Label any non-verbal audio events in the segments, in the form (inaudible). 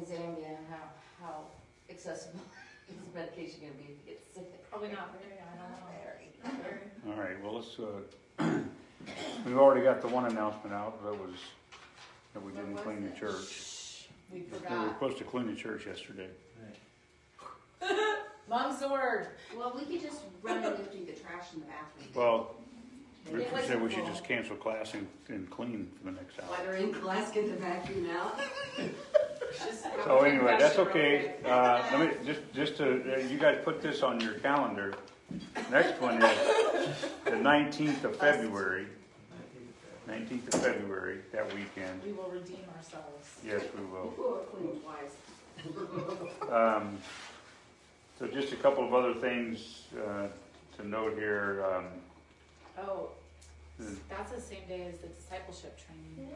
in Zambia and how, how accessible (laughs) is medication gonna be if you get sick? Probably not very, I don't know. Very. Very. All right, well, let's, uh, (clears throat) we've already got the one announcement out, that was, that we didn't What clean was the it? church. We We were forgot. supposed to clean the church yesterday. (laughs) Mom's the word. Well, we could just run and empty the trash in the bathroom. Well, It Richard said we should just cancel class and, and clean for the next hour. While they're in class, get the vacuum out. (laughs) Just have So anyway, that's okay. Uh, let me, just, just to, uh, you guys put this on your calendar. Next one is the nineteenth of February, nineteenth of February, that weekend. We will redeem ourselves. Yes, we will. We'll clean twice. (laughs) Um, so just a couple of other things, uh, to note here, um, Oh, that's the same day as the discipleship training.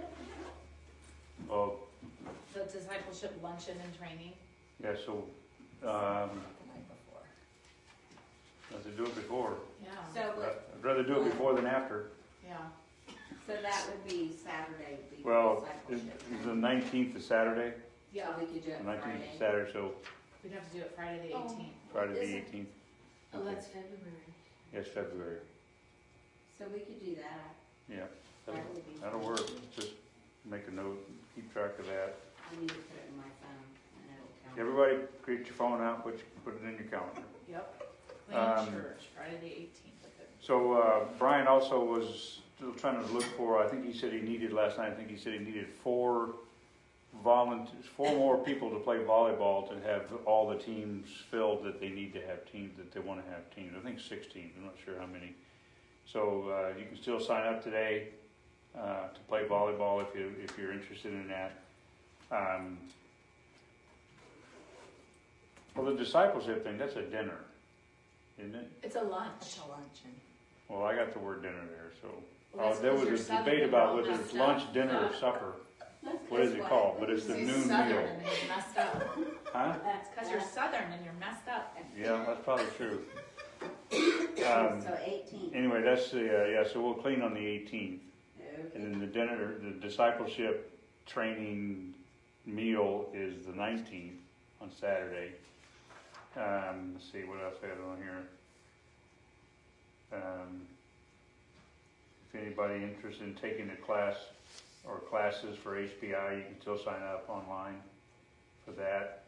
well, The discipleship luncheon and training. yeah, so, um, let's do it before. Yeah, So, what- I'd rather do it before than after. yeah. so that would be Saturday, would be Well, is, discipleship. is the nineteenth is Saturday? Yeah, So we could do The it nineteenth Friday. is Saturday, so we'd have to do it Friday the Oh. eighteenth. Friday Is the it? eighteenth. Oh, that's February. Yes, February. So we could do that. Yeah, that'll, would be that'll fine. work. Just make a note, keep track of that. I need to put it in my phone and it'll count. Everybody, get your phone out, put, put it in your calendar. (laughs) Yep. Um, church, Friday the eighteenth of February. So, uh, Brian also was still trying to look for, I think he said he needed last night, I think he said he needed four volunteers, four more people to play volleyball to have all the teams filled that they need to have teams, that they want to have teams. I think six teams, I'm not sure how many. So, uh, you can still sign up today, uh, to play volleyball if you, if you're interested in that. Um, well, the discipleship thing, that's a dinner, isn't it? It's a lunch. It's a luncheon. Well, I got the word dinner there, so. Well, Oh, that's there 'cause was a debate about whether it's lunch, up. dinner, or supper. That's- What is it why- called? But it's the He's noon Southern meal. and he's messed up. Huh? That's Because you're Southern and you're messed up. Yeah, that's probably true. (laughs) Um, So eighteen. anyway, that's the, uh, yeah, so we'll clean on the eighteenth. And then the dinner, the discipleship training meal is the nineteenth on Saturday. Um, let's see, what else I have on here? Um, if anybody interested in taking the class or classes for HPI, you can still sign up online for that.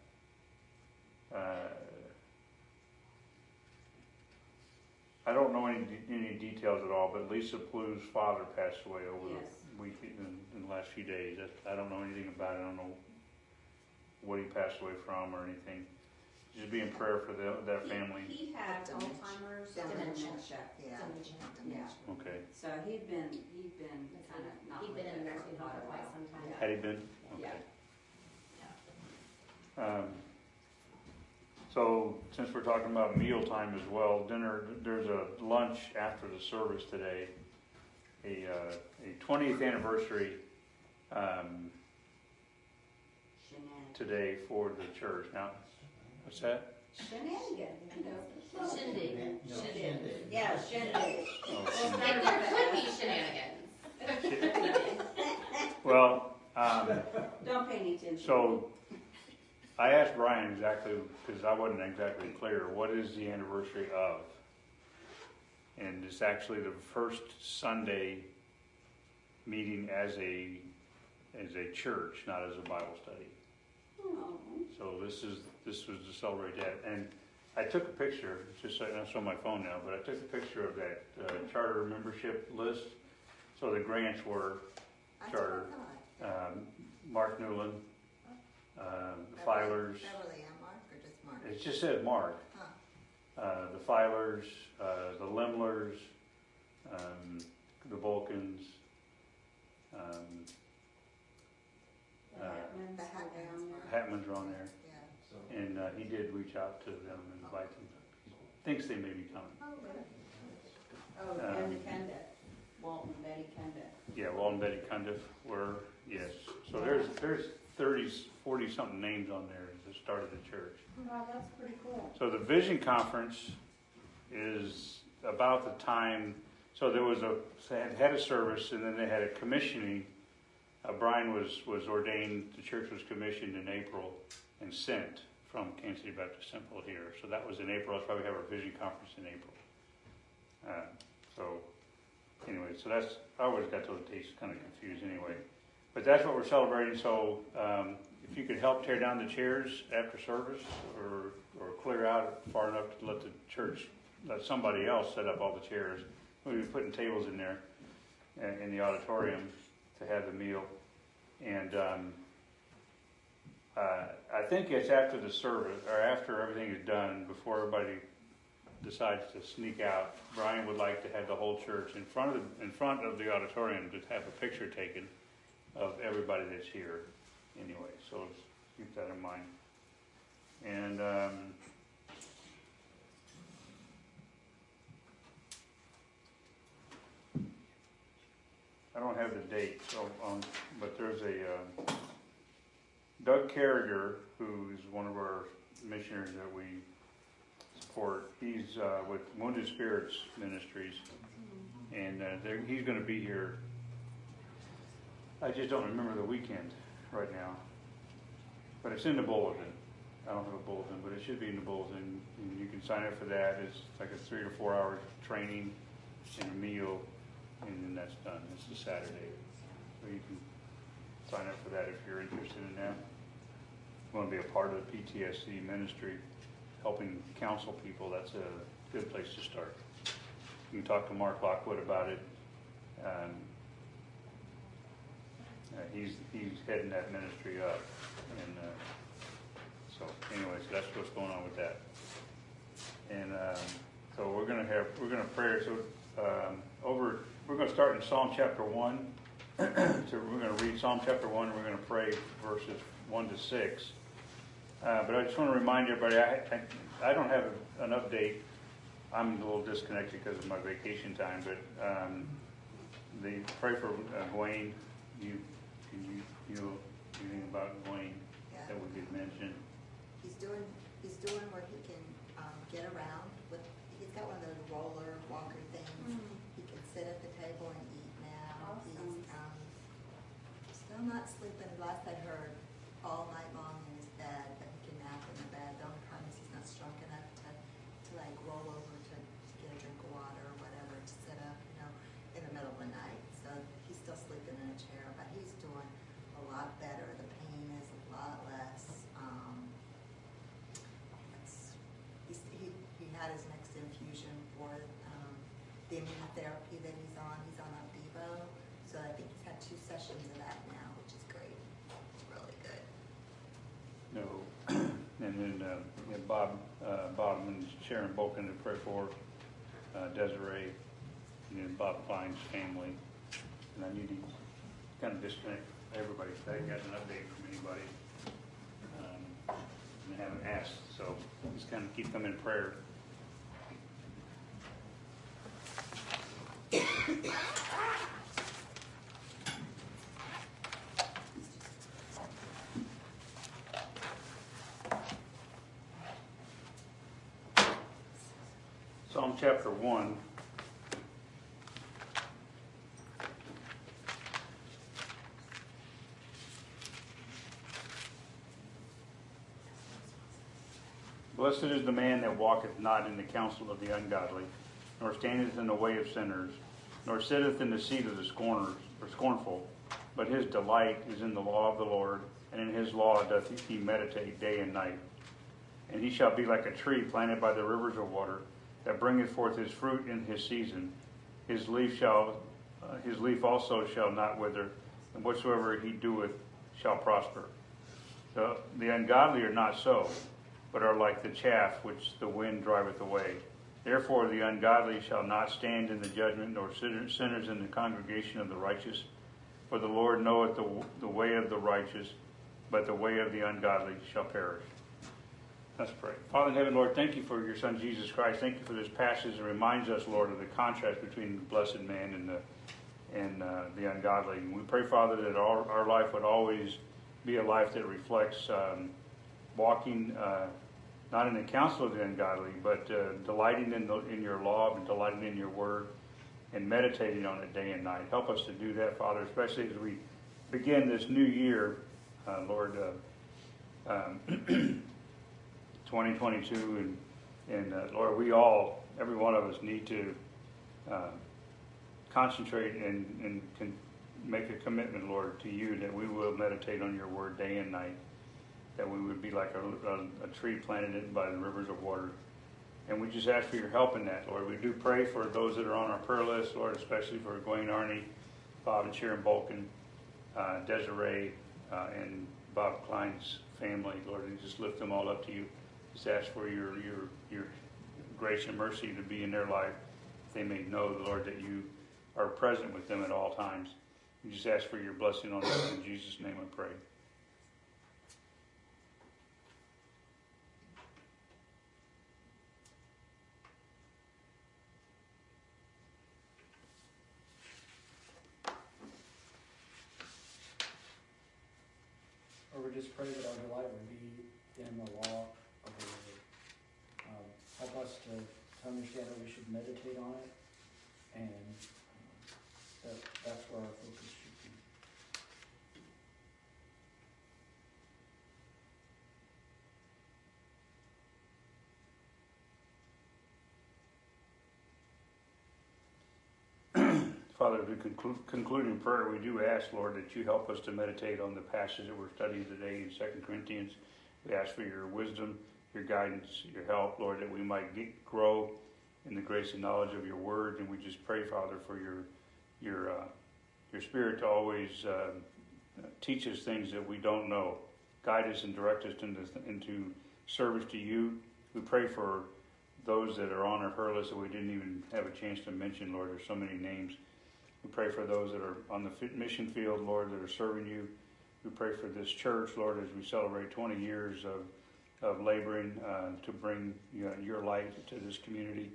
Uh, I don't know any, de- any details at all, but Lisa Plu's father passed away over Yes. the week, in, in the last few days. That- I don't know anything about it, I don't know what he passed away from or anything. Just be in prayer for the, that He- family. He had Dementia. Alzheimer's Dementia. dementia. Yeah. Yeah. Okay. So he'd been, he'd been kind of not. He'd been with in it nursing for home for a quite while. some time. Had he been? Yeah. Okay. Um, so, since we're talking about mealtime as well, dinner, there's a lunch after the service today. A, uh, a twentieth anniversary, um, today for the church. Now, what's that? Shenanigans, you know. Shindig. Shindig. Yeah, shindig. Oh, Well, there could be (laughs) shenanigans. Well, um, Don't pay any attention. So, I asked Brian exactly, because I wasn't exactly clear, what is the anniversary of? And it's actually the first Sunday meeting as a, as a church, not as a Bible study. Oh, So this is, this was to celebrate that. And I took a picture, just, that's on my phone now, but I took a picture of that uh, charter membership list. So the grants were Charter. um, Mark Newland, um, the Filers, Beverly and Mark, or just Mark? it just said Mark. Huh. Uh, the Filers, uh, the Limlers, um, the Vulcans, um, the Uh, Hackmans The were down were- there. Hackman's are on there. Yeah. And uh, he did reach out to them and invite them. He thinks they may be coming. Oh, good. Oh, Um, Kenda Kenda, Walton, Betty Kenda. Yeah, Walt and Betty Cundiff were, yes. So there's, there's thirty, forty-something names on there that started the church. Wow, that's pretty cool. So the Vision Conference is about the time, so there was a, they had had a service and then they had a commissioning uh, Brian was, was ordained, the church was commissioned in April and sent from Kansas City Baptist Temple here. So that was in April, that's why we have our vision conference in April. Uh, So, anyway, so that's, I always got those dates kind of confused anyway. But that's what we're celebrating, so um, if you could help tear down the chairs after service or, or clear out far enough to let the church, let somebody else set up all the chairs. We'll be putting tables in there uh, in the auditorium to have the meal. And um, uh, I think it's after the service, or after everything is done, before everybody decides to sneak out. Brian would like to have the whole church in front of, in front of the auditorium to have a picture taken of everybody that's here anyway, so let's keep that in mind. And, um, I don't have the date, so, um, but there's a, uh, Doug Carriger, who's one of our missionaries that we support, he's, uh, with Wounded Spirits Ministries, and, uh, he's gonna be here I just don't remember the weekend right now. But it's in the bulletin. I don't have a bulletin, but it should be in the bulletin. And you can sign up for that. It's like a three or four hour training and a meal, and then that's done. It's a Saturday. So you can sign up for that if you're interested in that. Want to be a part of the PTSD ministry, helping counsel people, that's a good place to start. You can talk to Mark Lockwood about it. Um, uh, he's, he's heading that ministry up, and, uh, so, anyways, that's what's going on with that. And, um, so we're gonna have, we're gonna pray, so, um, over, we're gonna start in Psalm chapter one. So we're gonna read Psalm chapter one, we're gonna pray verses one to six. Uh, but I just wanna remind everybody, I, I, I don't have an update. I'm a little disconnected because of my vacation time, but, um, the, pray for uh, Dwayne, you, can you, you know anything about Dwayne Yeah, that we could mention? he's doing, he's doing where he can, um, get around with, he's got one of those roller walker things. He can sit at the table and eat now. He's, Awesome. um, still not sleeping, last I heard, all night long in his bed, but he can nap in the bed. The only problem is he's not strong enough to, to like roll over to, to get a drink of water or whatever, to sit up, you know, in the middle of the night. So he's still sleeping in a chair, but he's doing a lot better. The pain is a lot less. Um, it's, he's, he, he had his next infusion for, um, the immunotherapy that he's on. He's on Opdivo. So I think he's had two sessions of that now, which is great. It's really good. No. And then, uh, have Bob, uh, Bob and Sharon Bolkin to pray for, uh, Desiree, and then Bob Klein's family. And I need to kind of disconnect everybody, I haven't got an update from anybody. Um, And haven't asked, so just kind of keep them in prayer. Psalm chapter one. Blessed is the man that walketh not in the counsel of the ungodly, nor standeth in the way of sinners, nor sitteth in the seat of the scorners or scornful. But his delight is in the law of the Lord, and in his law doth he meditate day and night. And he shall be like a tree planted by the rivers of water, that bringeth forth his fruit in his season. His leaf shall, uh, his leaf also shall not wither, and whatsoever he doeth shall prosper. The, the ungodly are not so, but are like the chaff which the wind driveth away. Therefore the ungodly shall not stand in the judgment, nor sinners in the congregation of the righteous. For the Lord knoweth the, the way of the righteous, but the way of the ungodly shall perish. Let's pray. Father in heaven, Lord, thank you for your Son Jesus Christ. Thank you for this passage that reminds us, Lord, of the contrast between the blessed man and the and uh, the ungodly. And we pray, Father, that our, our life would always be a life that reflects um, walking uh, not in the counsel of the ungodly, but uh, delighting in, the, in your law and delighting in your word and meditating on it day and night. Help us to do that, Father, especially as we begin this new year, uh, Lord, uh, um, (clears throat) 2022, and, and uh, Lord, we all, every one of us, need to uh, concentrate and, and make a commitment, Lord, to you that we will meditate on your word day and night, that we would be like a, a, a tree planted by the rivers of water. And we just ask for your help in that, Lord. We do pray for those that are on our prayer list, Lord, especially for Gwen Arney, Bob and Sharon Balkin, uh, Desiree, uh, and Bob Klein's family, Lord, and just lift them all up to you. Just ask for your, your, your grace and mercy to be in their life. They may know, the Lord, that you are present with them at all times. We just ask for your blessing on them. In Jesus' name I pray. Or we just pray that our delight would be in the law of the Lord. Um, help us to, to understand that we should meditate on it, and that that's where our focus should be. (clears throat) Father, to conclude, in prayer, we do ask, Lord, that you help us to meditate on the passage that we're studying today in 2 Corinthians. We ask for your wisdom, your guidance, your help, Lord, that we might get, grow in the grace and knowledge of your word. And we just pray, Father, for your your uh, your spirit to always uh, teach us things that we don't know, guide us and direct us into into service to you. We pray for those that are on our prayer list that we didn't even have a chance to mention, Lord. There's so many names. We pray for those that are on the mission field, Lord, that are serving you. We pray for this church, Lord, as we celebrate 20 years of, of laboring uh, to bring you know, your light to this community.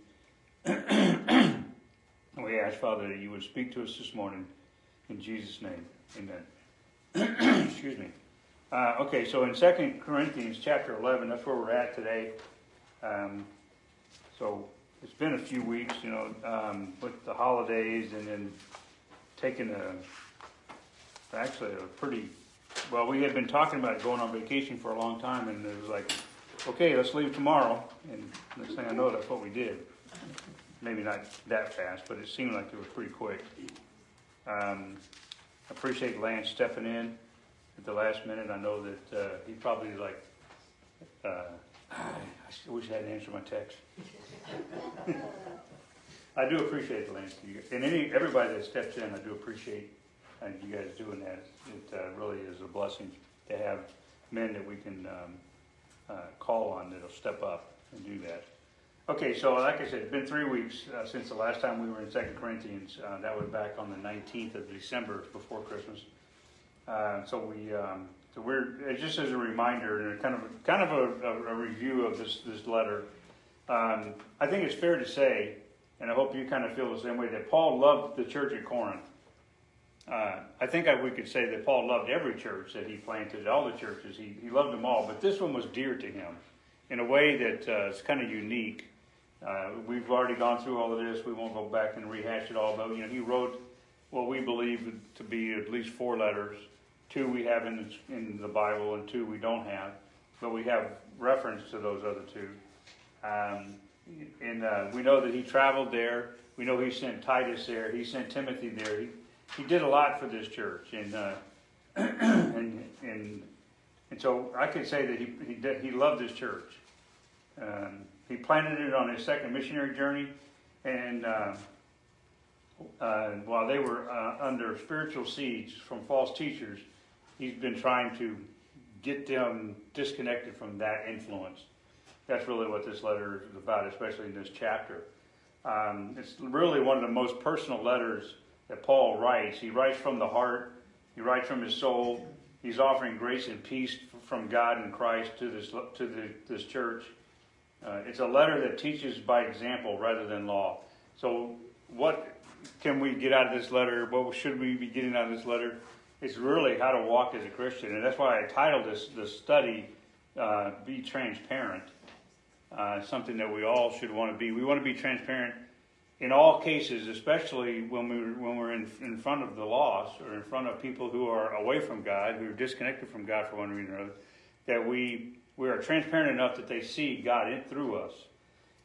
we ask, Father, that you would speak to us this morning. In Jesus' name, amen. (clears throat) Excuse me. Uh, okay, so in 2 Corinthians chapter 11, that's where we're at today. Um, so it's been a few weeks, you know, um, with the holidays and then taking a, actually a pretty, well, we had been talking about going on vacation for a long time and it was like, okay, let's leave tomorrow. And next thing I know, that's what we did. Maybe not that fast, but it seemed like it was pretty quick. Um, I appreciate Lance stepping in at the last minute. I know that uh, he probably like, uh, (sighs) I wish I hadn't answered my text. (laughs) I do appreciate Lance, and any everybody that steps in, I do appreciate uh, you guys doing that. It uh, really is a blessing to have men that we can um, uh, call on that'll step up and do that. Okay, so like I said, it's been three weeks uh, since the last time we were in Second Corinthians. Uh, that was back on the 19th of December, before Christmas. Uh, so we, um, so we're uh, just as a reminder and kind of kind of a, a, a review of this this letter. Um, I think it's fair to say, and I hope you kind of feel the same way, that Paul loved the church at Corinth. Uh, I think I, we could say that Paul loved every church that he planted, all the churches. He, he loved them all, but this one was dear to him in a way that uh, is kind of unique. Uh, we've already gone through all of this. We won't go back and rehash it all, but you know, he wrote what we believe to be at least four letters. Two we have in the, in the Bible, and two we don't have, but we have reference to those other two. Um, and uh, we know that he traveled there. We know he sent Titus there. He sent Timothy there. He, he did a lot for this church, and uh, (clears throat) and and and so I could say that he he, did, he loved this church. Um, he planted it on his second missionary journey, and uh, uh, while they were uh, under spiritual siege from false teachers, he's been trying to get them disconnected from that influence. That's really what this letter is about, especially in this chapter. Um, it's really one of the most personal letters that Paul writes. He writes from the heart, he writes from his soul. He's offering grace and peace from God and Christ to this to the, this church. Uh, it's a letter that teaches by example rather than law. So, what can we get out of this letter? What should we be getting out of this letter? It's really how to walk as a Christian, and that's why I titled this this study uh, "Be Transparent." Uh, something that we all should want to be. We want to be transparent in all cases, especially when we when we're in in front of the lost or in front of people who are away from God, who are disconnected from God for one reason or other, that we we are transparent enough that they see God in through us.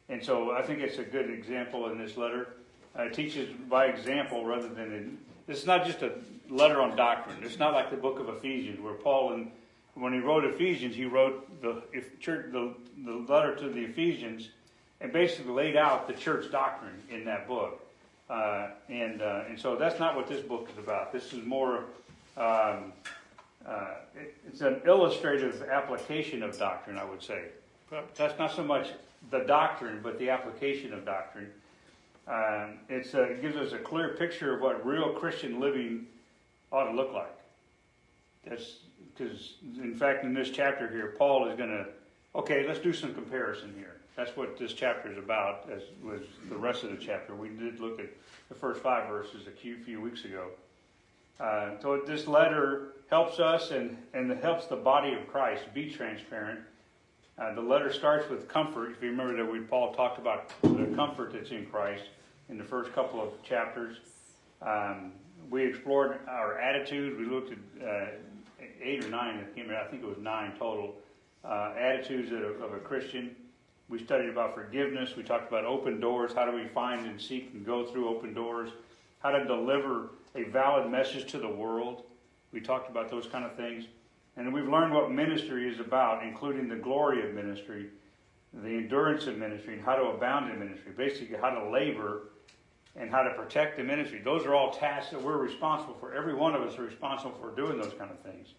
And so I think it's a good example in this letter. Uh, it teaches by example rather than in, this is not just a letter on doctrine. It's not like the book of Ephesians where Paul and when he wrote Ephesians, he wrote the if church the, the letter to the Ephesians and basically laid out the church doctrine in that book. Uh, and uh, and so that's not what this book is about. This is more um, uh, it, it's an illustrative application of doctrine, I would say. That's not so much the doctrine, but the application of doctrine. Um, it gives us a clear picture of what real Christian living ought to look like. That's because, in fact, in this chapter here, Paul is going to, okay, let's do some comparison here. That's what this chapter is about, as was the rest of the chapter. We did look at the first five verses a few, weeks ago. Uh, so this letter helps us and, and helps the body of Christ be transparent. Uh, the letter starts with comfort. If you remember that we Paul talked about the comfort that's in Christ in the first couple of chapters. Um, we explored our attitude. We looked at uh, eight or nine. I think it was nine total uh, attitudes of, of a Christian. We studied about forgiveness. We talked about open doors. How do we find and seek and go through open doors? How to deliver a valid message to the world. We talked about those kind of things. And we've learned what ministry is about, including the glory of ministry, the endurance of ministry, and how to abound in ministry. Basically, how to labor and how to protect the ministry. Those are all tasks that we're responsible for. Every one of us are responsible for doing those kind of things.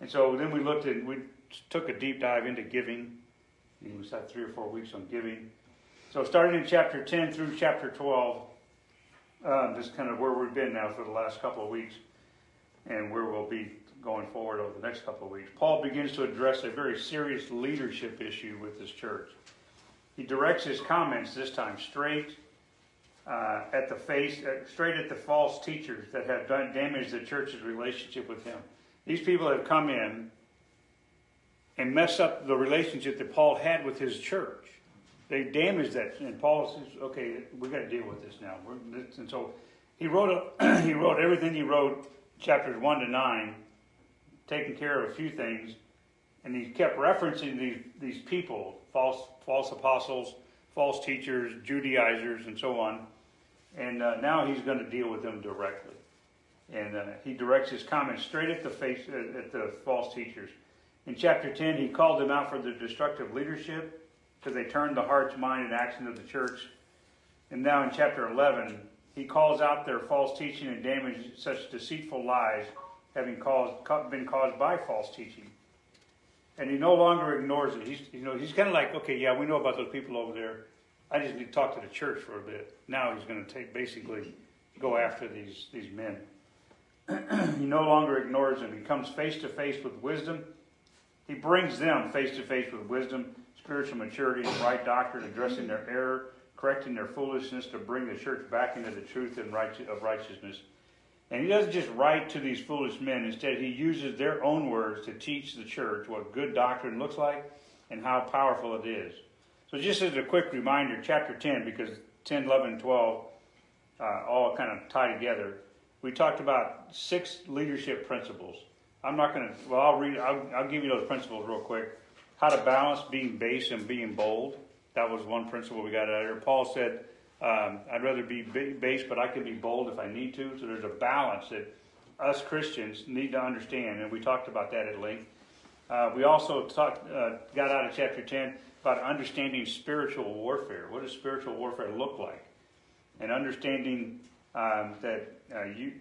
And so then we looked at, we took a deep dive into giving. And we sat three or four weeks on giving. So starting in chapter 10 through chapter 12, uh, this is kind of where we've been now for the last couple of weeks and where we'll be going forward over the next couple of weeks. Paul begins to address a very serious leadership issue with this church. He directs his comments this time straight uh, at the face, uh, straight at the false teachers that have done damaged the church's relationship with him. These people have come in and mess up the relationship that Paul had with his church. They damaged that, and Paul says, "Okay, we got to deal with this now." We're, and so he wrote a, (clears throat) he wrote everything he wrote, chapters one to nine, taking care of a few things, and he kept referencing these these people, false false apostles, false teachers, Judaizers, and so on. And uh, now he's going to deal with them directly, and uh, he directs his comments straight at the face at the false teachers. In chapter 10, he called them out for their destructive leadership because they turned the hearts, mind, and action of the church. And now in chapter 11, he calls out their false teaching and damage such deceitful lies having caused, been caused by false teaching. And he no longer ignores it. He's, you know, he's kind of like, okay, yeah, we know about those people over there. I just need to talk to the church for a bit. Now he's going to take basically go after these, these men. (clears throat) he no longer ignores them. He comes face to face with wisdom he brings them face to face with wisdom, spiritual maturity, and right doctrine, addressing their error, correcting their foolishness to bring the church back into the truth and right of righteousness. And he doesn't just write to these foolish men. Instead, he uses their own words to teach the church what good doctrine looks like and how powerful it is. So, just as a quick reminder, chapter 10, because 10, 11, 12 uh, all kind of tie together, we talked about six leadership principles. I'm not going to, well, I'll read, I'll, I'll give you those principles real quick. How to balance being base and being bold. That was one principle we got out of here. Paul said, um, I'd rather be base, but I can be bold if I need to. So there's a balance that us Christians need to understand, and we talked about that at length. Uh, we also talked, uh, got out of chapter 10 about understanding spiritual warfare. What does spiritual warfare look like? And understanding um, that uh, you,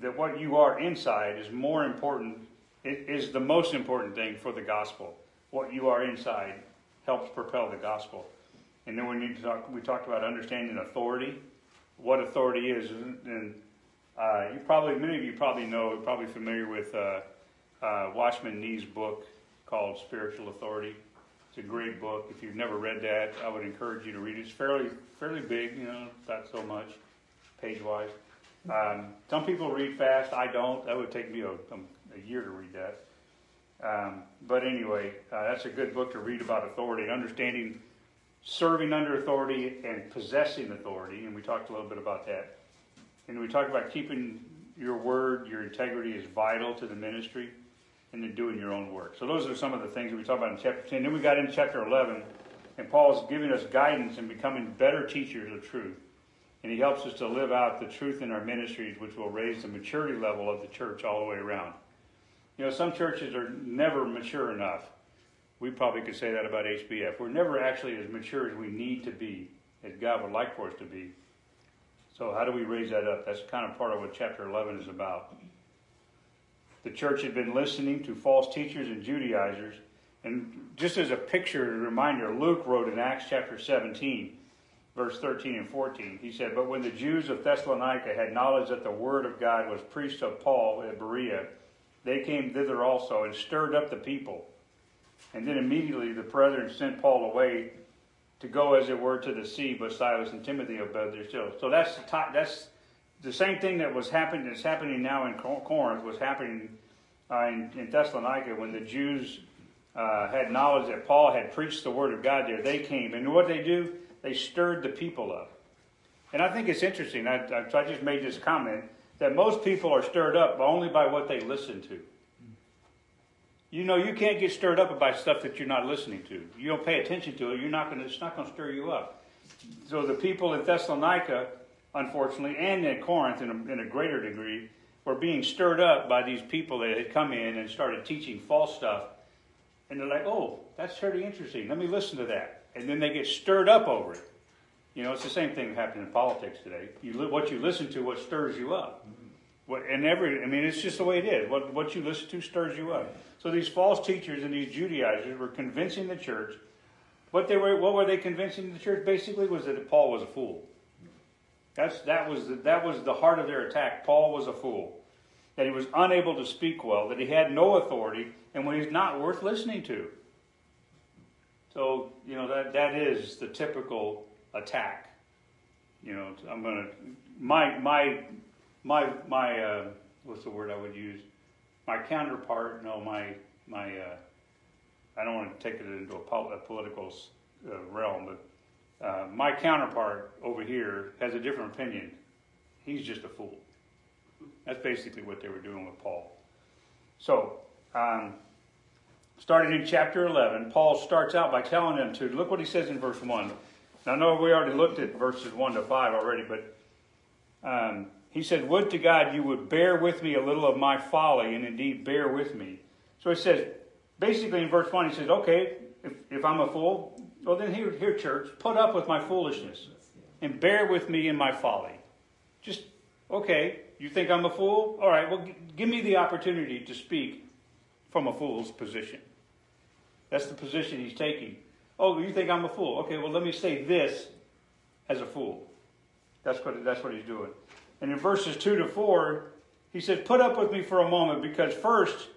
that what you are inside is more important, it is the most important thing for the gospel. What you are inside helps propel the gospel. And then we need to talk, we talked about understanding authority, what authority is. And uh, you probably, many of you probably know, probably familiar with uh, uh, Watchman Nee's book called Spiritual Authority. It's a great book. If you've never read that, I would encourage you to read it. It's fairly, fairly big, you know, not so much page wise. Um, some people read fast. I don't. That would take me a, a year to read that. Um, but anyway, uh, that's a good book to read about authority, understanding serving under authority and possessing authority, and we talked a little bit about that. And we talked about keeping your word, your integrity is vital to the ministry, and then doing your own work. So those are some of the things that we talked about in chapter 10. Then we got into chapter 11, and Paul's giving us guidance in becoming better teachers of truth. And he helps us to live out the truth in our ministries, which will raise the maturity level of the church all the way around. You know, some churches are never mature enough. We probably could say that about HBF. We're never actually as mature as we need to be, as God would like for us to be. So, how do we raise that up? That's kind of part of what chapter 11 is about. The church had been listening to false teachers and Judaizers. And just as a picture, a reminder, Luke wrote in Acts chapter 17, verse 13 and 14. He said, But when the Jews of Thessalonica had knowledge that the word of God was preached of Paul at Berea, they came thither also and stirred up the people. And then immediately the brethren sent Paul away to go, as it were, to the sea, but Silas and Timothy obeyed their still. So that's the, ti- that's the same thing that was happening, that's happening now in Corinth, was happening uh, in, in Thessalonica when the Jews uh, had knowledge that Paul had preached the word of God there. They came, and what they do, they stirred the people up. And I think it's interesting. I, I, I just made this comment that most people are stirred up only by what they listen to. You know, you can't get stirred up by stuff that you're not listening to. You don't pay attention to it. You're not to. It's not going to stir you up. So the people in Thessalonica, unfortunately, and in Corinth, in a, in a greater degree, were being stirred up by these people that had come in and started teaching false stuff. And they're like, "Oh, that's pretty interesting. Let me listen to that." And then they get stirred up over it. You know, it's the same thing happening in politics today. You li- what you listen to, what stirs you up. What, and every, I mean, it's just the way it is. What, what you listen to stirs you up. So these false teachers and these Judaizers were convincing the church. What they were, what were they convincing the church? Basically, was that Paul was a fool. That's that was the, that was the heart of their attack. Paul was a fool. That he was unable to speak well. That he had no authority, and when he's not worth listening to. So you know that that is the typical attack. You know, I'm gonna my my my my uh, what's the word I would use? My counterpart, no, my my uh, I don't want to take it into a, pol- a political uh, realm, but uh, my counterpart over here has a different opinion. He's just a fool. That's basically what they were doing with Paul. So, um, starting in chapter 11, Paul starts out by telling them to look what he says in verse 1. Now, I know we already looked at verses 1 to 5 already, but um, he said, Would to God you would bear with me a little of my folly, and indeed bear with me. So he says, basically in verse 1, he says, Okay, if, if I'm a fool, well then here, here, church, put up with my foolishness and bear with me in my folly. Just, okay, you think I'm a fool? All right, well, g- give me the opportunity to speak from a fool's position. That's the position he's taking. Oh, you think I'm a fool? Okay, well, let me say this as a fool. That's what, that's what he's doing. And in verses 2 to 4, he said, Put up with me for a moment because first,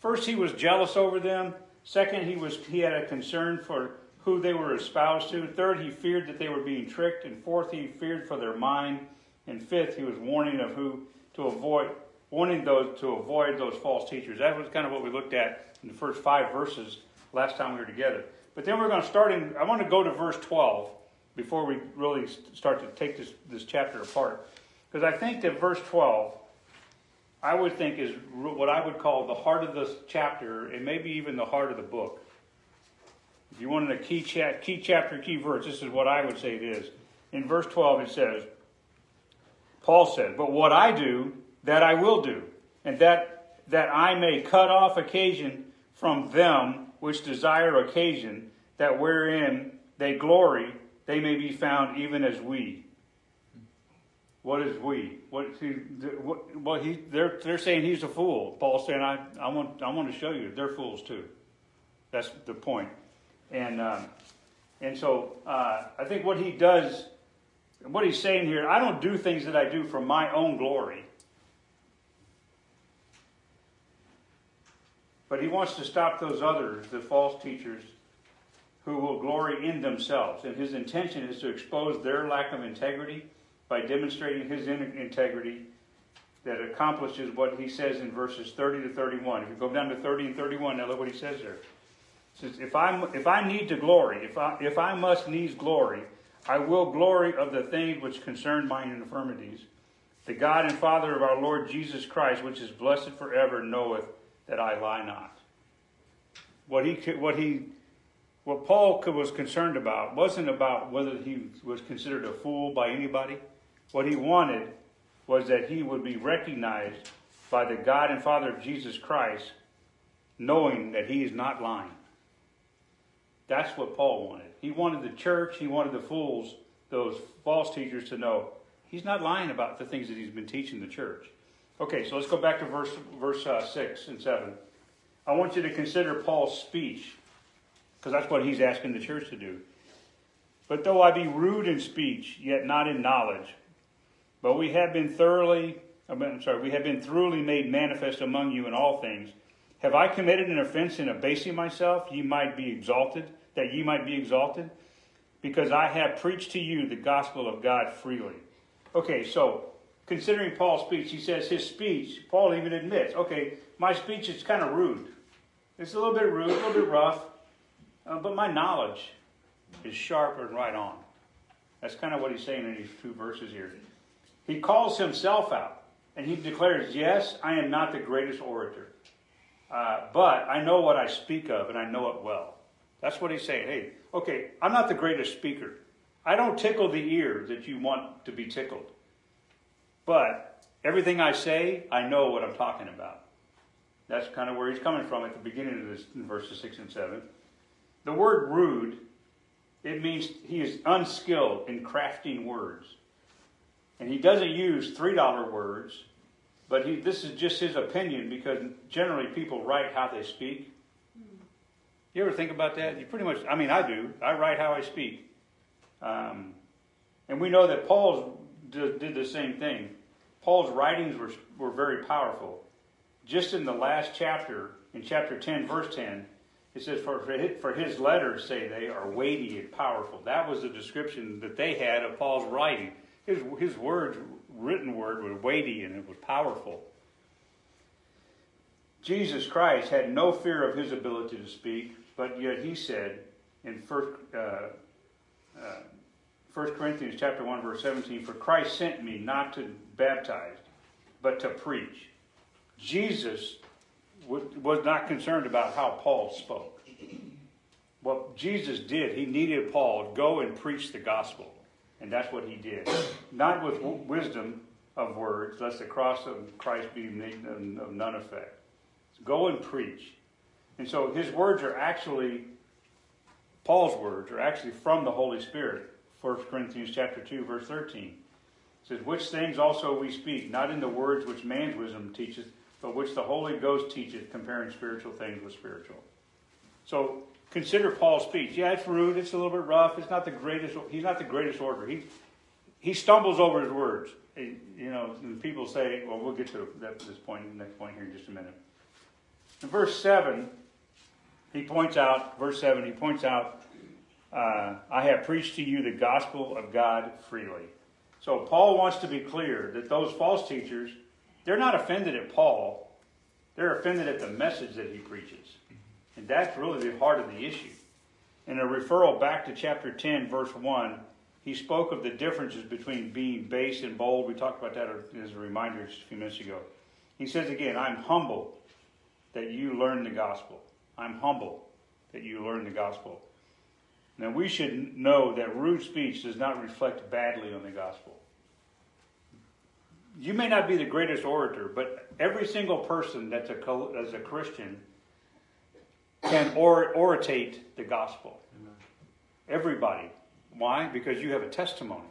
first he was jealous over them. Second, he, was, he had a concern for who they were espoused to. Third, he feared that they were being tricked. And fourth, he feared for their mind. And fifth, he was warning of who to avoid, warning those to avoid those false teachers. That was kind of what we looked at in the first five verses last time we were together. But then we're going to start in, I want to go to verse 12 before we really start to take this, this chapter apart. Because I think that verse 12, I would think is what I would call the heart of this chapter, and maybe even the heart of the book. If you wanted a key, cha- key chapter, key verse, this is what I would say it is. In verse 12, it says, Paul said, But what I do, that I will do, and that, that I may cut off occasion from them which desire occasion, that wherein they glory, they may be found even as we. What is we? What, see, what, what he, they're, they're saying he's a fool. Paul's saying, I, I, want, I want to show you, they're fools too. That's the point. And, um, and so uh, I think what he does, what he's saying here, I don't do things that I do for my own glory. But he wants to stop those others, the false teachers, who will glory in themselves. And his intention is to expose their lack of integrity by demonstrating his in- integrity that accomplishes what he says in verses 30 to 31. If you go down to 30 and 31, now look what he says there. Says, if I if I need to glory, if I if I must needs glory, I will glory of the things which concern mine infirmities. The God and Father of our Lord Jesus Christ, which is blessed forever, knoweth that I lie not. What he what he what Paul was concerned about wasn't about whether he was considered a fool by anybody. What he wanted was that he would be recognized by the God and Father of Jesus Christ, knowing that he is not lying. That's what Paul wanted. He wanted the church, he wanted the fools, those false teachers, to know he's not lying about the things that he's been teaching the church. Okay, so let's go back to verse, verse uh, 6 and 7. I want you to consider Paul's speech, because that's what he's asking the church to do. But though I be rude in speech, yet not in knowledge, but we have been thoroughly, I'm sorry, we have been thoroughly made manifest among you in all things. Have I committed an offense in abasing myself? Ye might be exalted, that ye might be exalted, because I have preached to you the gospel of God freely. Okay, so considering Paul's speech, he says his speech, Paul even admits, okay, my speech is kind of rude. It's a little bit rude, a little bit rough, uh, but my knowledge is sharp and right on. That's kind of what he's saying in these two verses here. He calls himself out and he declares, Yes, I am not the greatest orator, uh, but I know what I speak of and I know it well. That's what he's saying. Hey, okay, I'm not the greatest speaker. I don't tickle the ear that you want to be tickled. But everything I say, I know what I'm talking about. That's kind of where he's coming from at the beginning of this in verses 6 and 7. The word rude, it means he is unskilled in crafting words. And he doesn't use $3 words, but he, this is just his opinion because generally people write how they speak. You ever think about that? You pretty much, I mean, I do. I write how I speak. Um, and we know that Paul did, the same thing. Paul's writings were, were very powerful. Just in the last chapter, in chapter 10, verse 10, it says, for, for his letters, say they, are weighty and powerful. That was the description that they had of Paul's writing. His, his words, written word, was weighty and it was powerful. Jesus Christ had no fear of his ability to speak, but yet he said in 1 uh, uh, 1 Corinthians chapter 1, verse 17, For Christ sent me not to baptize, but to preach. Jesus was not concerned about how Paul spoke. What Jesus did, he needed Paul to go and preach the gospel. And that's what he did. Not with wisdom of words, lest the cross of Christ be made of none effect. Go and preach. And so his words are actually, Paul's words are actually from the Holy Spirit. 1 Corinthians chapter 2, verse 13. It says, Which things also we speak, not in the words which man's wisdom teacheth, but which the Holy Ghost teacheth, comparing spiritual things with spiritual. So consider Paul's speech. Yeah, it's rude, it's a little bit rough, it's not the greatest he's not the greatest orator. He he stumbles over his words. You know, people say, well, we'll get to that, this point, next point here in just a minute. In verse 7, he points out, verse 7, he points out, uh, I have preached to you the gospel of God freely. So Paul wants to be clear that those false teachers, they're not offended at Paul, they're offended at the message that he preaches. And that's really the heart of the issue. In a referral back to chapter 10, verse 1, he spoke of the differences between being base and bold. We talked about that as a reminder just a few minutes ago. He says again, I'm humble that you learn the gospel. I'm humble that you learn the gospel. Now, we should know that rude speech does not reflect badly on the gospel. You may not be the greatest orator, but every single person that's a, that's a Christian can or, oratate the gospel. Everybody. Why? Because you have a testimony.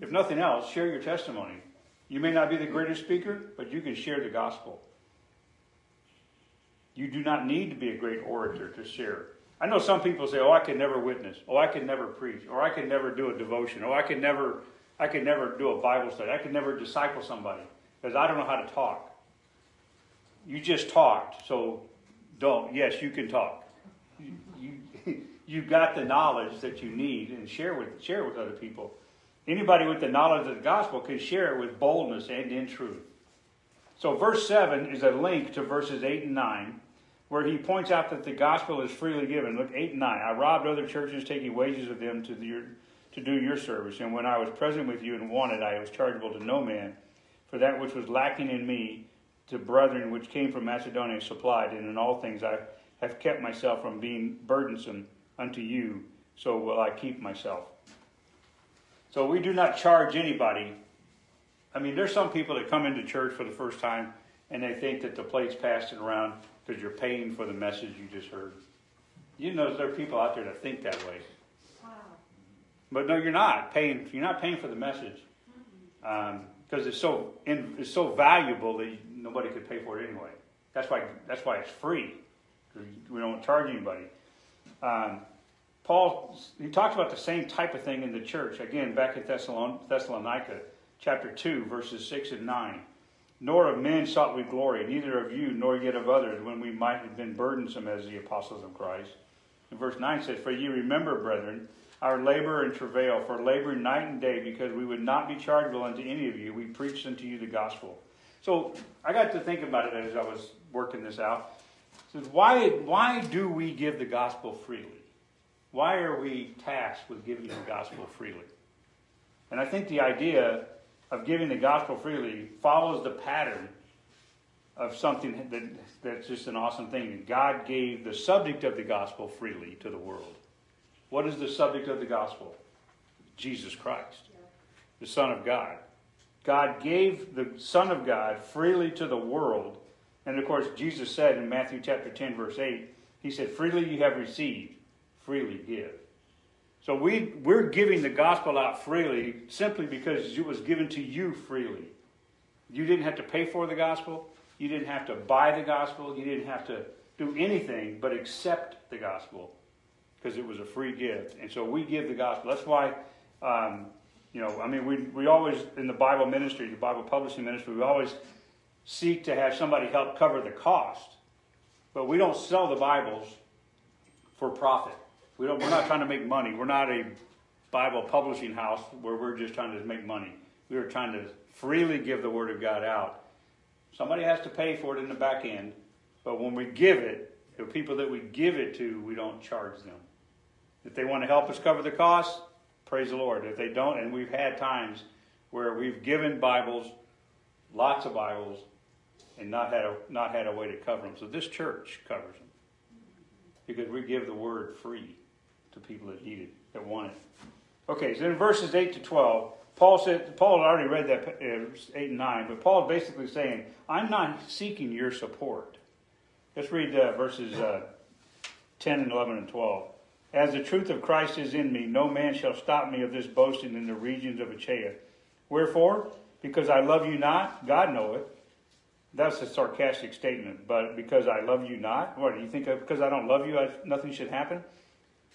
If nothing else, share your testimony. You may not be the greatest speaker, but you can share the gospel. You do not need to be a great orator to share. I know some people say, "Oh, I can never witness. Oh, I can never preach. Or I can never do a devotion. Oh, I can never, I can never do a Bible study. I can never disciple somebody because I don't know how to talk." You just talked, so don't. Yes, you can talk. You, you, (laughs) you've got the knowledge that you need and share with share with other people. Anybody with the knowledge of the gospel can share it with boldness and in truth. So, verse 7 is a link to verses 8 and 9, where he points out that the gospel is freely given. Look, 8 and 9. I robbed other churches, taking wages of them to, the, to do your service. And when I was present with you and wanted, I was chargeable to no man. For that which was lacking in me, to brethren which came from Macedonia supplied. And in all things I have kept myself from being burdensome unto you. So will I keep myself. So we do not charge anybody. I mean, there's some people that come into church for the first time and they think that the plate's passed around because you're paying for the message you just heard. You know, there are people out there that think that way. Wow. But no, you're not paying. You're not paying for the message because it's so in, it's so valuable that nobody could pay for it anyway. That's why that's why it's free. We don't charge anybody. Um, Paul he talks about the same type of thing in the church again back at Thessalon, Thessalonica, chapter two, verses six and nine. Nor of men sought we glory, neither of you nor yet of others, when we might have been burdensome as the apostles of Christ. And verse 9 says, For ye remember, brethren, our labor and travail, for laboring night and day, because we would not be chargeable unto any of you, we preached unto you the gospel. So I got to think about it as I was working this out. Says, why, why do we give the gospel freely? Why are we tasked with giving the gospel freely? And I think the idea of giving the gospel freely follows the pattern of something that, that's just an awesome thing. God gave the subject of the gospel freely to the world. What is the subject of the gospel? Jesus Christ, the Son of God. God gave the Son of God freely to the world. And of course, Jesus said in Matthew chapter 10, verse 8, He said, Freely you have received, freely give. So we, we're giving the gospel out freely simply because it was given to you freely. You didn't have to pay for the gospel. You didn't have to buy the gospel. You didn't have to do anything but accept the gospel because it was a free gift. And so we give the gospel. That's why, um, you know, I mean, we, we always, in the Bible ministry, the Bible publishing ministry, we always seek to have somebody help cover the cost. But we don't sell the Bibles for profit. We don't, we're not trying to make money. We're not a Bible publishing house where we're just trying to make money. We are trying to freely give the Word of God out. Somebody has to pay for it in the back end, but when we give it, the people that we give it to, we don't charge them. If they want to help us cover the cost, praise the Lord. If they don't, and we've had times where we've given Bibles, lots of Bibles, and not had a not had a way to cover them. So this church covers them because we give the word free to people that need it, that want it. Okay, so in verses eight to twelve, Paul said Paul had already read that uh, eight and nine, but Paul is basically saying, "I'm not seeking your support." Let's read uh, verses uh, ten and eleven and twelve. As the truth of Christ is in me, no man shall stop me of this boasting in the regions of Achaia. Wherefore? Because I love you not, God knoweth. That's a sarcastic statement, but because I love you not, what do you think? Of, because I don't love you, I, nothing should happen.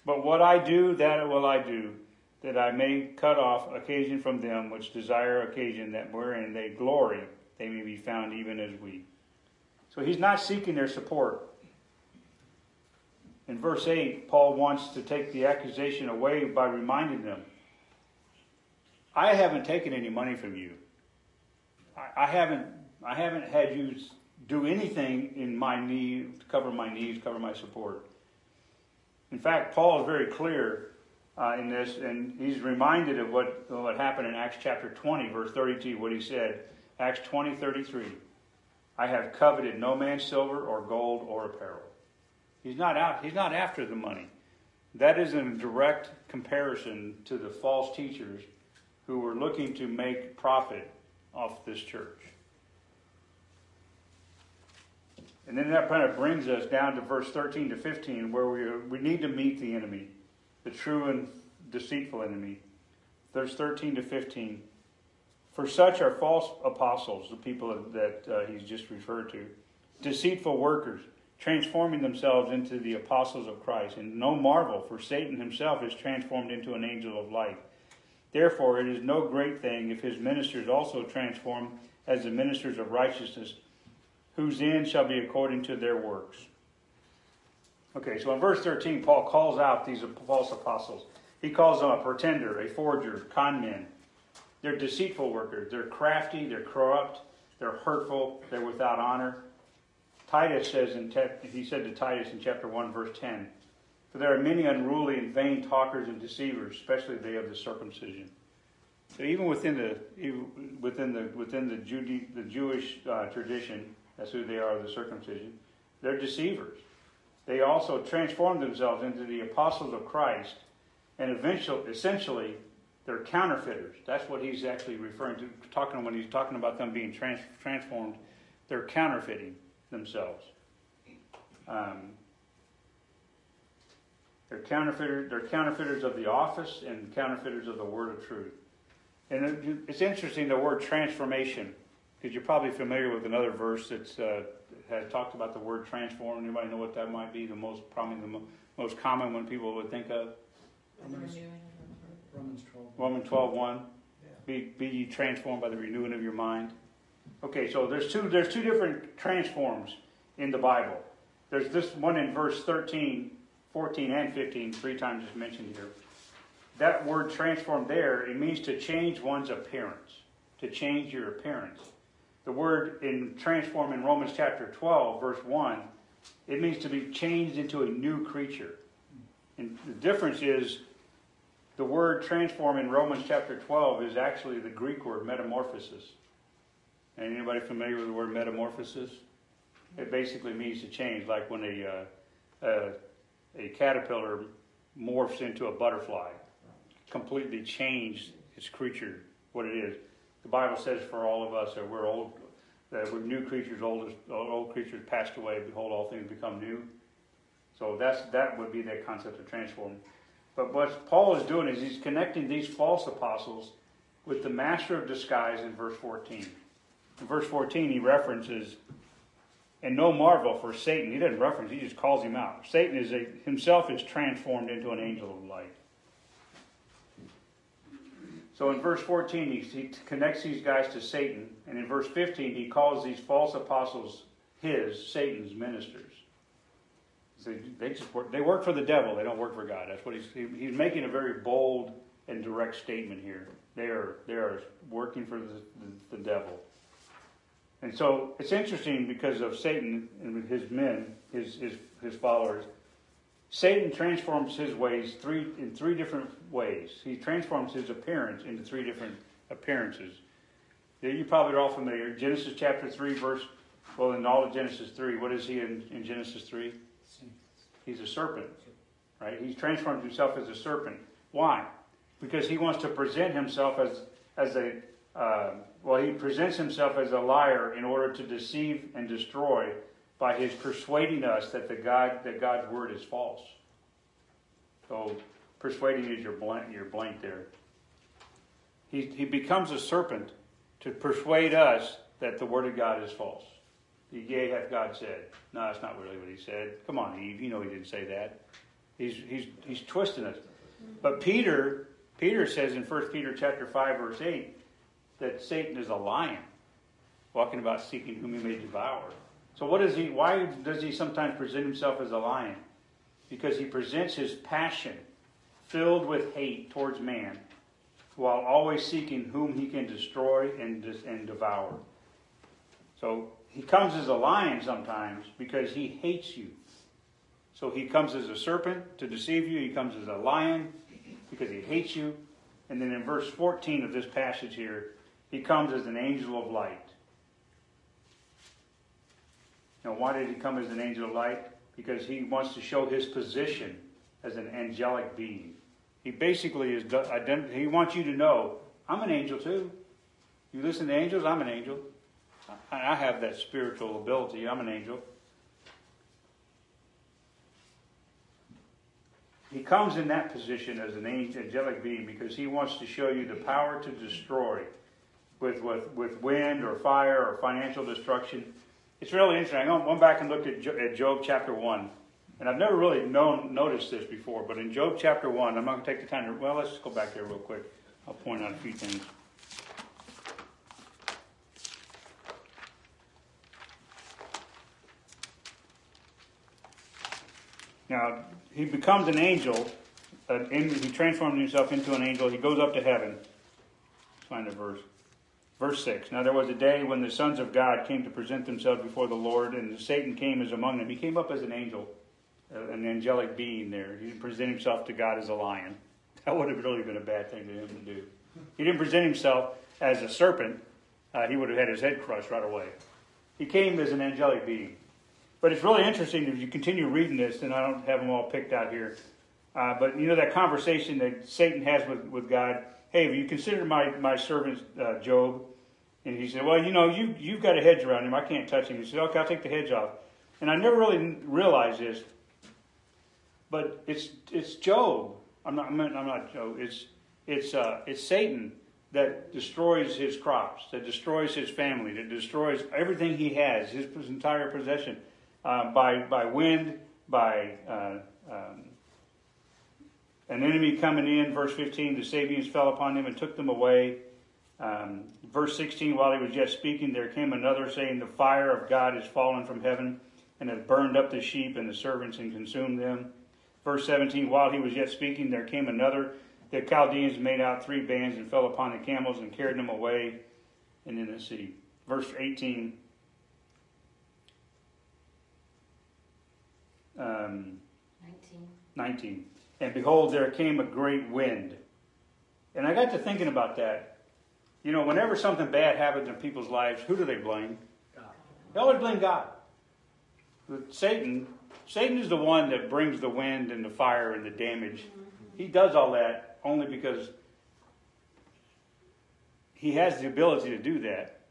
But what I do, that will I do, that I may cut off occasion from them which desire occasion, that wherein they glory, they may be found even as we. So he's not seeking their support. In verse 8, Paul wants to take the accusation away by reminding them I haven't taken any money from you. I, haven't I haven't had you do anything in my need to cover my needs, cover my support. In fact, Paul is very clear uh, in this, and he's reminded of what, what happened in Acts chapter 20, verse 32, what he said. Acts 20, 33. I have coveted no man's silver or gold or apparel. He's not out, he's not after the money. That is in direct comparison to the false teachers who were looking to make profit off this church. And then that kind of brings us down to verse 13 to 15, where we, we need to meet the enemy, the true and deceitful enemy. Verse 13 to 15. For such are false apostles, the people that uh, he's just referred to, deceitful workers, transforming themselves into the apostles of Christ. And no marvel, for Satan himself is transformed into an angel of light. Therefore, it is no great thing if his ministers also transform as the ministers of righteousness whose end shall be according to their works. Okay, so in verse 13, Paul calls out these false apostles. He calls them a pretender, a forger, con men. They're deceitful workers. They're crafty, they're corrupt, they're hurtful, they're without honor. Titus says in he said to Titus in chapter one verse ten, for there are many unruly and vain talkers and deceivers, especially they of the circumcision. So even within the even within the within the Jude, the Jewish uh, tradition, that's who they are, the circumcision. They're deceivers. They also transform themselves into the apostles of Christ, and eventually, essentially, they're counterfeiters. That's what he's actually referring to, talking when he's talking about them being trans- transformed. They're counterfeiting themselves. Um, they're counterfeiters. They're counterfeiters of the office and counterfeiters of the word of truth. And it's interesting the word transformation, because you're probably familiar with another verse that's uh, has talked about the word transform. Anybody know what that might be? The most probably the mo- most common one people would think of. Romans, Renewing Romans twelve. Roman 12, 1. Be, be ye transformed by the renewing of your mind. Okay, so there's two there's two different transforms in the Bible. There's this one in verse 13, 14, and 15, three times it's mentioned here. That word transform there, it means to change one's appearance, to change your appearance. The word in transform in Romans chapter 12, verse 1, it means to be changed into a new creature. And the difference is the word transform in Romans chapter 12 is actually the Greek word metamorphosis. Anybody familiar with the word metamorphosis? It basically means to change, like when a, uh, a, a caterpillar morphs into a butterfly, completely changed its creature, what it is. The Bible says for all of us that we're old, that we're new creatures, old, old creatures passed away, behold, all things become new. So that's, that would be that concept of transform. But what Paul is doing is he's connecting these false apostles with the master of disguise in verse 14. In verse 14, he references, and no marvel for Satan. He doesn't reference, he just calls him out. Satan is a, himself is transformed into an angel of light. So in verse 14, he, he connects these guys to Satan. And in verse 15, he calls these false apostles his, Satan's ministers. So they just work, they work for the devil. They don't work for God. That's what he's he, he's making a very bold and direct statement here. They are they are working for the, the, the devil. And so it's interesting because of Satan and his men, his his his followers. Satan transforms his ways three in three different ways. He transforms his appearance into three different appearances. You probably are all familiar. Genesis chapter three, verse well, in all of Genesis three, what is he in, in Genesis three? He's a serpent, right? He's transformed himself as a serpent. Why? Because he wants to present himself as as a uh, well. He presents himself as a liar in order to deceive and destroy by his persuading us that the God that God's word is false. So persuading is your blank your blank there. He he becomes a serpent to persuade us that the word of God is false. Yea, hath God said. No, that's not really what he said. Come on, Eve. You know he didn't say that. He's, he's, he's twisting us. But Peter, Peter says in 1 Peter chapter 5, verse 8, that Satan is a lion, walking about seeking whom he may devour. So what is he, why does he sometimes present himself as a lion? Because he presents his passion filled with hate towards man, while always seeking whom he can destroy and, and devour. So he comes as a lion sometimes because he hates you. So he comes as a serpent to deceive you. He comes as a lion because he hates you. And then in verse 14 of this passage here, he comes as an angel of light. Now, why did he come as an angel of light? Because he wants to show his position as an angelic being. He basically is, he wants you to know, I'm an angel too. You listen to angels, I'm an angel. I have that spiritual ability. I'm an angel. He comes in that position as an angelic being because he wants to show you the power to destroy with, with, with wind or fire or financial destruction. It's really interesting. I went back and looked at, at Job chapter 1. And I've never really known, noticed this before, but in Job chapter 1, I'm not going to take the time to, well, let's just go back there real quick. I'll point out a few things. Now, he becomes an angel. Uh, he transforms himself into an angel. He goes up to heaven. Let's find a verse. Verse 6 Now there was a day when the sons of God came to present themselves before the Lord, and Satan came as among them. He came up as an angel, uh, an angelic being there. He didn't present himself to God as a lion. (laughs) That would have really been a bad thing to him to do. He didn't present himself as a serpent, uh, he would have had his head crushed right away. He came as an angelic being. But it's really interesting if you continue reading this, and I don't have them all picked out here. Uh, but you know that conversation that Satan has with, with God. Hey, have you considered my my servant uh, Job? And he said, Well, you know, you you've got a hedge around him. I can't touch him. He said, Okay, I'll take the hedge off. And I never really realized this, but it's it's Job. I'm not I'm not, Job. It's it's uh, it's Satan that destroys his crops, that destroys his family, that destroys everything he has, his entire possession, uh, by by wind, by uh, um, an enemy coming in. Verse 15: The Sabeans fell upon him and took them away. Um, verse 16: While he was yet speaking, there came another saying, "The fire of God is fallen from heaven." And has burned up the sheep and the servants and consumed them. Verse 17 While he was yet speaking, there came another the Chaldeans made out three bands and fell upon the camels and carried them away and in the sea. Verse 18. Um, 19. 19. And behold, there came a great wind. And I got to thinking about that. You know, whenever something bad happens in people's lives, who do they blame? God. They always blame God. But Satan, Satan is the one that brings the wind and the fire and the damage. He does all that only because he has the ability to do that.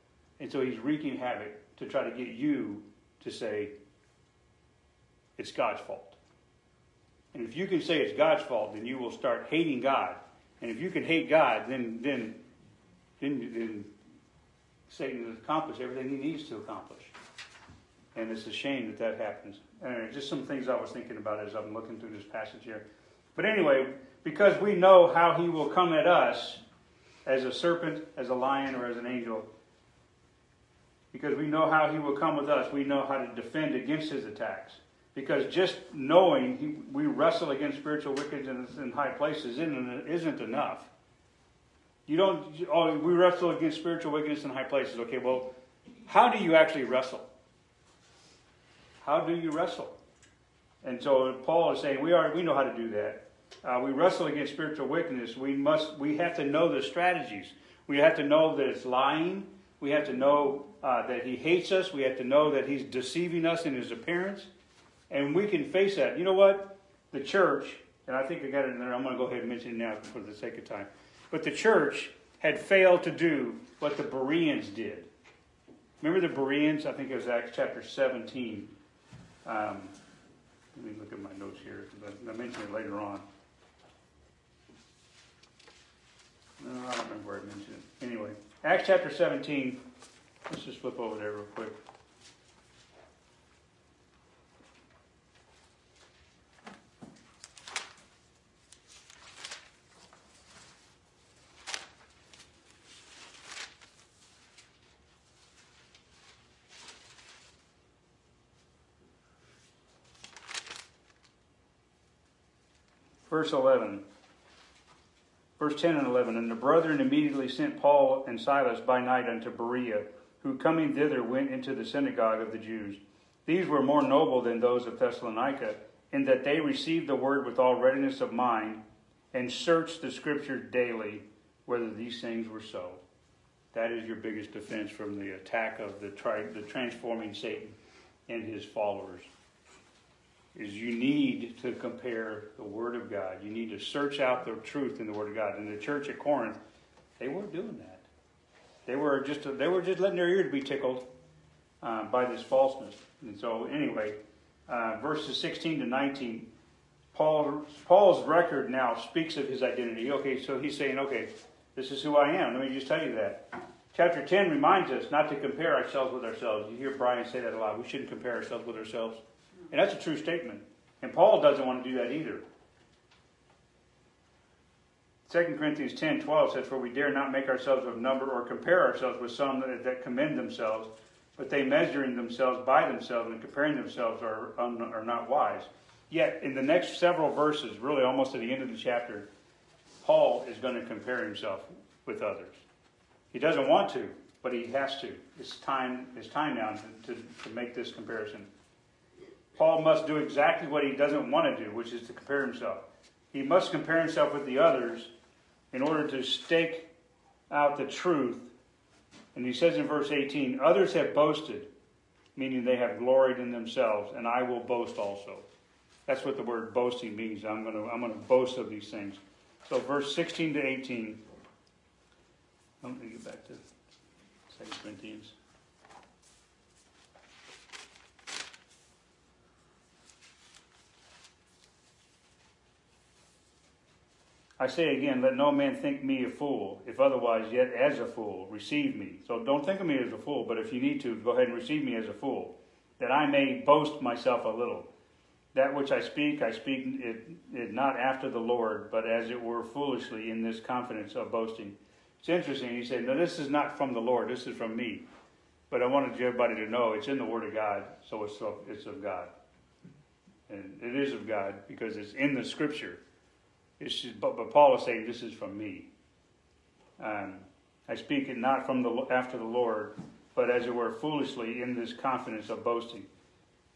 And so he's wreaking havoc to try to get you to say it's God's fault. And if you can say it's God's fault, then you will start hating God. And if you can hate God, then then then, then Satan has accomplished everything he needs to accomplish. And it's a shame that that happens. And just some things I was thinking about as I'm looking through this passage here. But anyway, because we know how he will come at us as a serpent, as a lion, or as an angel, because we know how he will come with us, we know how to defend against his attacks. Because just knowing he, we wrestle against spiritual wickedness in high places isn't, isn't enough. You don't, oh, we wrestle against spiritual wickedness in high places. Okay, well, how do you actually wrestle? How do you wrestle? And so Paul is saying we are we know how to do that. Uh, we wrestle against spiritual wickedness. We must we have to know the strategies. We have to know that it's lying. We have to know uh, that he hates us. We have to know that he's deceiving us in his appearance, and we can face that. You know what? The church, and I think I got it in there. I'm going to go ahead and mention it now for the sake of time. But the church had failed to do what the Bereans did. Remember the Bereans? I think it was Acts chapter 17. Um, let me look at my notes here I, I mentioned it later on. No, I don't remember where I mentioned it. Anyway, Acts chapter 17. Let's just flip over there real quick. Verse 11. Verse 10 and 11. And the brethren immediately sent Paul and Silas by night unto Berea, who coming thither went into the synagogue of the Jews. These were more noble than those of Thessalonica, in that they received the word with all readiness of mind, and searched the scriptures daily whether these things were so. That is your biggest defense from the attack of the, tri- the transforming Satan and his followers is you need to compare the Word of God. You need to search out the truth in the Word of God. And the church at Corinth, they weren't doing that. They were just they were just letting their ears be tickled uh, by this falseness. And so, anyway, uh, verses 16 to 19, Paul Paul's record now speaks of his identity. Okay, so he's saying, okay, this is who I am. Let me just tell you that. Chapter 10 reminds us not to compare ourselves with ourselves. You hear Brian say that a lot. We shouldn't compare ourselves with ourselves. And that's a true statement. And Paul doesn't want to do that either. 2 Corinthians 10 12 says, For we dare not make ourselves of number or compare ourselves with some that, that commend themselves, but they measuring themselves by themselves and comparing themselves are, um, are not wise. Yet, in the next several verses, really almost at the end of the chapter, Paul is going to compare himself with others. He doesn't want to, but he has to. It's time, it's time now to, to, to make this comparison. Paul must do exactly what he doesn't want to do, which is to compare himself. He must compare himself with the others in order to stake out the truth. And he says in verse 18, Others have boasted, meaning they have gloried in themselves, and I will boast also. That's what the word boasting means. I'm going to, I'm going to boast of these things. So, verse 16 to 18. Let me get back to 2 Corinthians. I say again, let no man think me a fool, if otherwise, yet as a fool, receive me. So don't think of me as a fool, but if you need to, go ahead and receive me as a fool, that I may boast myself a little. That which I speak, I speak it, it not after the Lord, but as it were foolishly in this confidence of boasting. It's interesting. He said, No, this is not from the Lord, this is from me. But I wanted everybody to know it's in the Word of God, so it's of, it's of God. And it is of God because it's in the Scripture. But, but Paul is saying, This is from me. Um, I speak it not from the after the Lord, but as it were foolishly in this confidence of boasting.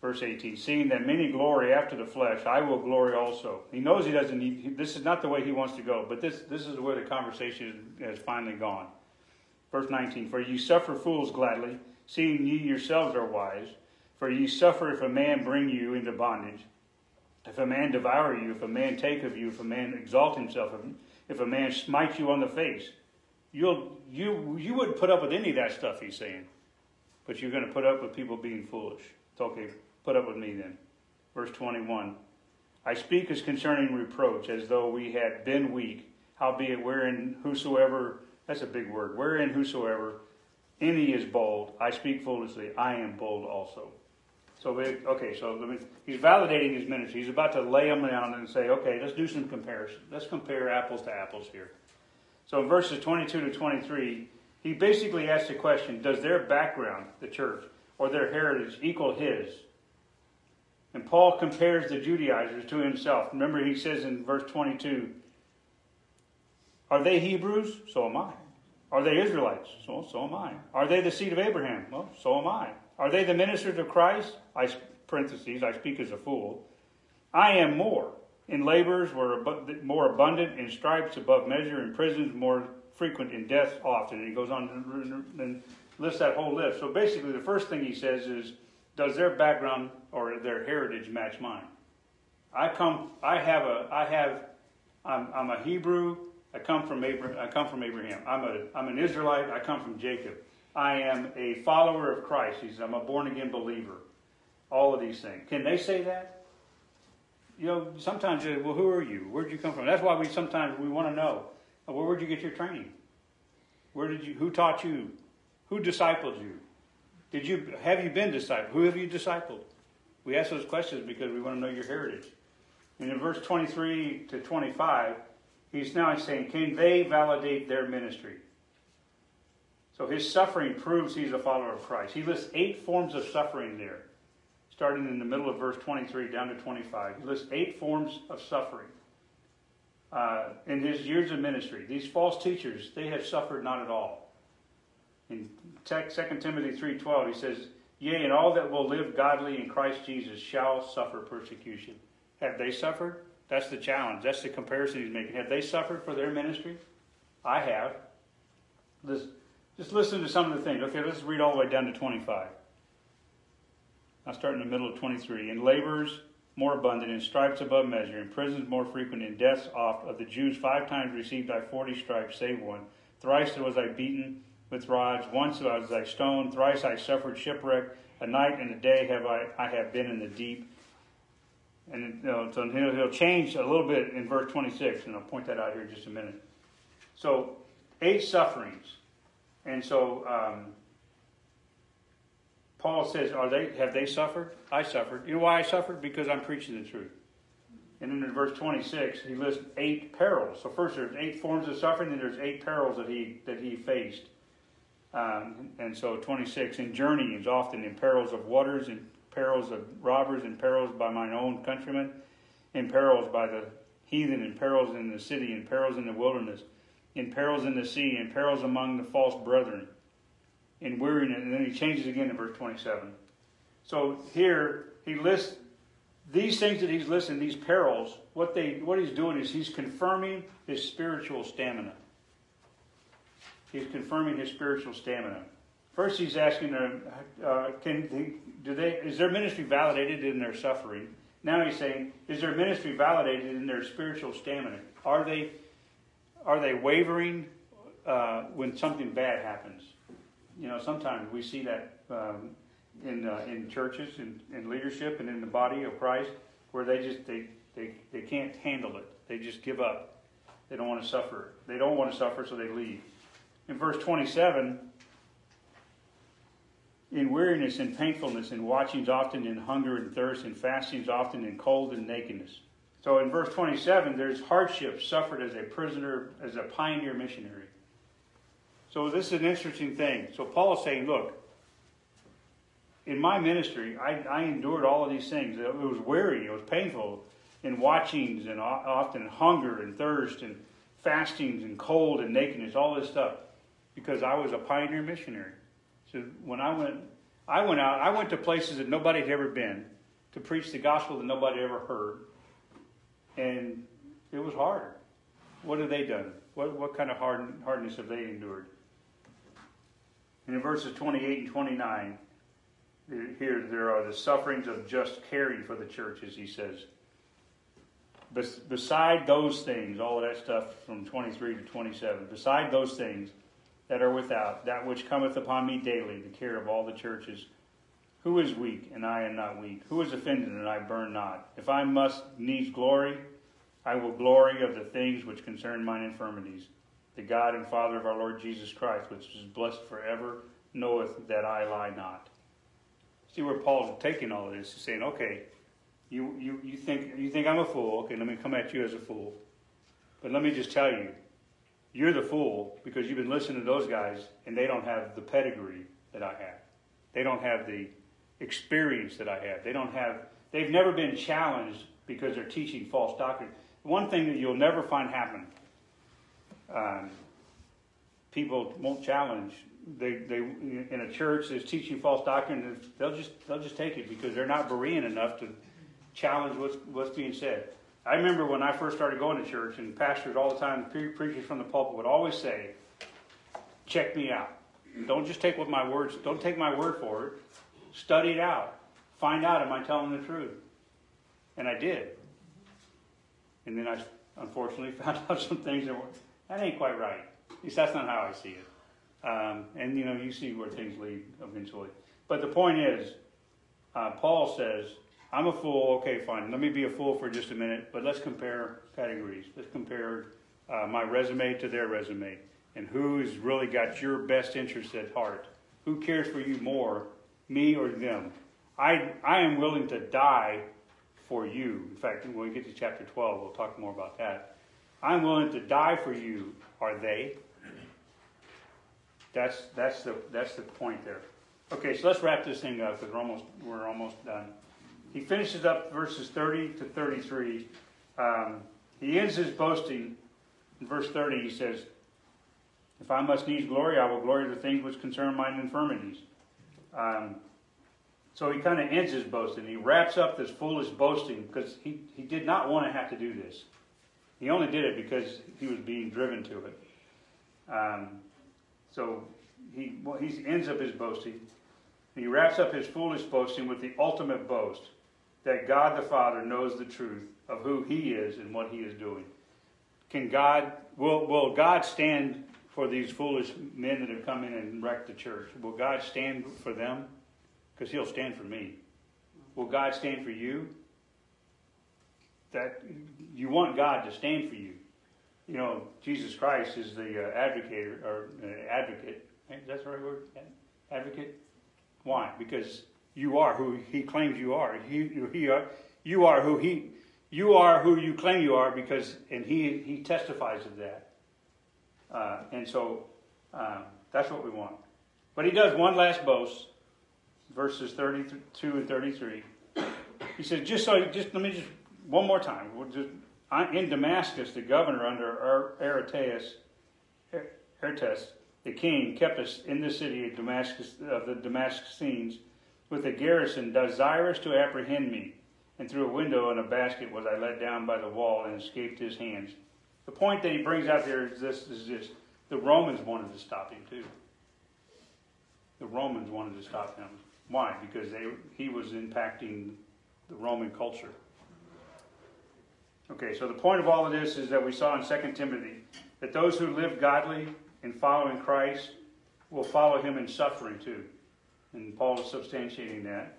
Verse 18, seeing that many glory after the flesh, I will glory also. He knows he doesn't need, this is not the way he wants to go, but this, this is where the conversation has finally gone. Verse 19, for ye suffer fools gladly, seeing ye yourselves are wise. For ye suffer if a man bring you into bondage. If a man devour you, if a man take of you, if a man exalt himself, if a man smite you on the face, you'll, you, you wouldn't put up with any of that stuff he's saying. But you're going to put up with people being foolish. It's okay. Put up with me then. Verse 21 I speak as concerning reproach, as though we had been weak, howbeit wherein whosoever, that's a big word, wherein whosoever any is bold, I speak foolishly, I am bold also. So, okay, so he's validating his ministry. He's about to lay them down and say, okay, let's do some comparison. Let's compare apples to apples here. So in verses 22 to 23, he basically asks the question Does their background, the church, or their heritage equal his? And Paul compares the Judaizers to himself. Remember, he says in verse 22 Are they Hebrews? So am I. Are they Israelites? So, so am I. Are they the seed of Abraham? Well, so am I. Are they the ministers of Christ? I, parentheses, I speak as a fool. I am more. In labors were more abundant, in stripes above measure, in prisons more frequent, in deaths often. And he goes on and lists that whole list. So basically, the first thing he says is, does their background or their heritage match mine? I come, I have a, I have, I'm, I'm a Hebrew. I come from Abraham. I come from Abraham. I'm a, I'm an Israelite. I come from Jacob. I am a follower of Christ. He says, I'm a born again believer. All of these things. Can they say that? You know, sometimes, you say, well, who are you? Where'd you come from? That's why we sometimes we want to know. Well, where'd you get your training? Where did you? Who taught you? Who discipled you? Did you have you been discipled? Who have you discipled? We ask those questions because we want to know your heritage. And in verse 23 to 25, he's now saying, can they validate their ministry? So his suffering proves he's a follower of Christ. He lists eight forms of suffering there, starting in the middle of verse 23 down to 25. He lists eight forms of suffering. Uh, in his years of ministry, these false teachers, they have suffered not at all. In 2 Timothy 3.12, he says, Yea, and all that will live godly in Christ Jesus shall suffer persecution. Have they suffered? That's the challenge. That's the comparison he's making. Have they suffered for their ministry? I have. Let's, just listen to some of the things. Okay, let's read all the way down to 25. I'll start in the middle of 23. In labors more abundant, in stripes above measure, in prisons more frequent, in deaths oft. Of the Jews five times received I forty stripes, save one. Thrice was I beaten with rods. Once I was I stoned. Thrice I suffered shipwreck. A night and a day have I, I have been in the deep. And you know, so he'll, he'll change a little bit in verse 26, and I'll point that out here in just a minute. So, eight sufferings. And so um, Paul says, "Are they? Have they suffered? I suffered. You know why I suffered? Because I'm preaching the truth." And then in verse 26, he lists eight perils. So first, there's eight forms of suffering, and there's eight perils that he that he faced. Um, and so 26, in journeyings, often in perils of waters, in perils of robbers, in perils by mine own countrymen, in perils by the heathen, in perils in the city, in perils in the wilderness, in perils in the sea, in perils among the false brethren, in weariness. And then he changes again in verse 27. So here he lists these things that he's listing, these perils. What they, what he's doing is he's confirming his spiritual stamina. He's confirming his spiritual stamina. First, he's asking them, uh, can do they, is their ministry validated in their suffering? Now he's saying, is their ministry validated in their spiritual stamina? Are they, are they wavering uh, when something bad happens? You know, sometimes we see that um, in uh, in churches and in leadership and in the body of Christ, where they just they, they they can't handle it. They just give up. They don't want to suffer. They don't want to suffer, so they leave. In verse twenty-seven, in weariness and painfulness, in watchings often, in hunger and thirst, in fastings often, in cold and nakedness. So in verse 27, there's hardship suffered as a prisoner, as a pioneer missionary. So this is an interesting thing. So Paul is saying, look, in my ministry, I, I endured all of these things. It was weary, it was painful, in watchings and often hunger and thirst and fastings and cold and nakedness, all this stuff, because I was a pioneer missionary. When I went, I went out, I went to places that nobody had ever been to preach the gospel that nobody ever heard. And it was hard. What have they done? What, what kind of hard, hardness have they endured? And in verses 28 and 29, here there are the sufferings of just caring for the churches, he says. Bes- beside those things, all of that stuff from 23 to 27, beside those things, that are without, that which cometh upon me daily, the care of all the churches. Who is weak, and I am not weak? Who is offended, and I burn not? If I must needs glory, I will glory of the things which concern mine infirmities. The God and Father of our Lord Jesus Christ, which is blessed forever, knoweth that I lie not. See where Paul's taking all of this. He's saying, okay, you, you, you, think, you think I'm a fool. Okay, let me come at you as a fool. But let me just tell you, you're the fool because you've been listening to those guys and they don't have the pedigree that I have. They don't have the experience that I have. They don't have, they've never been challenged because they're teaching false doctrine. One thing that you'll never find happen, um, people won't challenge. They, they, in a church that's teaching false doctrine, they'll just, they'll just take it because they're not Berean enough to challenge what's, what's being said. I remember when I first started going to church, and pastors all the time, pre- preachers from the pulpit would always say, "Check me out. Don't just take what my words. Don't take my word for it. Study it out. Find out am I telling the truth." And I did. And then I unfortunately (laughs) found out some things that were that ain't quite right. At least that's not how I see it. Um, and you know, you see where things lead eventually. But the point is, uh, Paul says I'm a fool. Okay, fine. Let me be a fool for just a minute, but let's compare categories. Let's compare uh, my resume to their resume and who's really got your best interest at heart. Who cares for you more, me or them? I, I am willing to die for you. In fact, when we get to chapter 12, we'll talk more about that. I'm willing to die for you. Are they? That's, that's, the, that's the point there. Okay, so let's wrap this thing up because we're almost, we're almost done he finishes up verses 30 to 33. Um, he ends his boasting in verse 30. He says, If I must needs glory, I will glory the things which concern mine infirmities. Um, so he kind of ends his boasting. He wraps up this foolish boasting because he, he did not want to have to do this. He only did it because he was being driven to it. Um, so he, well, he ends up his boasting. He wraps up his foolish boasting with the ultimate boast that God the Father knows the truth of who He is and what He is doing. Can God, will, will God stand for these foolish men that have come in and wrecked the church? Will God stand for them? Because He'll stand for me. Will God stand for you? That you want God to stand for you. You know, Jesus Christ is the uh, advocate or uh, advocate. That's the right word. Advocate. Why? Because you are who he claims you are. He, he are, you are who he, you are who you claim you are because, and he, he testifies of that. Uh, and so um, that's what we want. But he does one last boast, verses 32 and 33. He says, just so, just let me just, one more time. We'll just, in Damascus, the governor under Aretas Artaxerxes, the king, kept us in the city of Damascus of the Damascenes with a garrison desirous to apprehend me. And through a window in a basket was I let down by the wall and escaped his hands. The point that he brings out there is this: is this the Romans wanted to stop him too. The Romans wanted to stop him. Why? Because they he was impacting the Roman culture. Okay, so the point of all of this is that we saw in 2 Timothy that those who live godly and following Christ will follow him in suffering too. And Paul is substantiating that.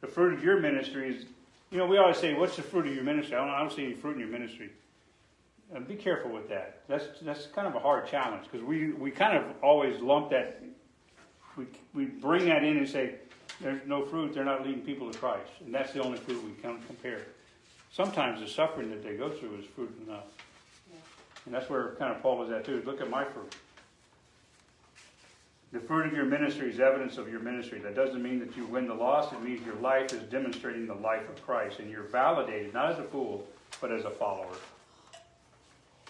The fruit of your ministry is, you know, we always say, What's the fruit of your ministry? I don't, I don't see any fruit in your ministry. And be careful with that. That's, that's kind of a hard challenge because we, we kind of always lump that, we, we bring that in and say, There's no fruit, they're not leading people to Christ. And that's the only fruit we can compare. Sometimes the suffering that they go through is fruit enough. And that's where kind of Paul was at too. Look at my fruit. The fruit of your ministry is evidence of your ministry. That doesn't mean that you win the loss. It means your life is demonstrating the life of Christ. And you're validated, not as a fool, but as a follower.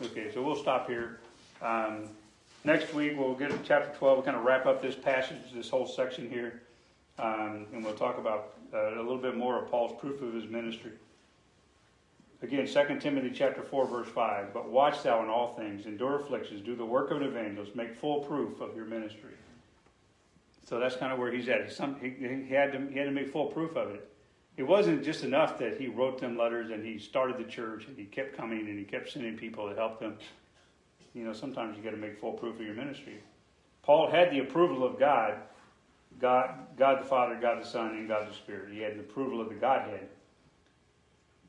Okay, so we'll stop here. Um, next week, we'll get to chapter 12. We'll kind of wrap up this passage, this whole section here. Um, and we'll talk about uh, a little bit more of Paul's proof of his ministry. Again, 2 Timothy chapter 4, verse 5. But watch thou in all things, endure afflictions, do the work of an evangelist, make full proof of your ministry. So that's kind of where he's at. Some, he, he, had to, he had to make full proof of it. It wasn't just enough that he wrote them letters and he started the church and he kept coming and he kept sending people to help them. You know, sometimes you got to make full proof of your ministry. Paul had the approval of God, God, God the Father, God the Son, and God the Spirit. He had the approval of the Godhead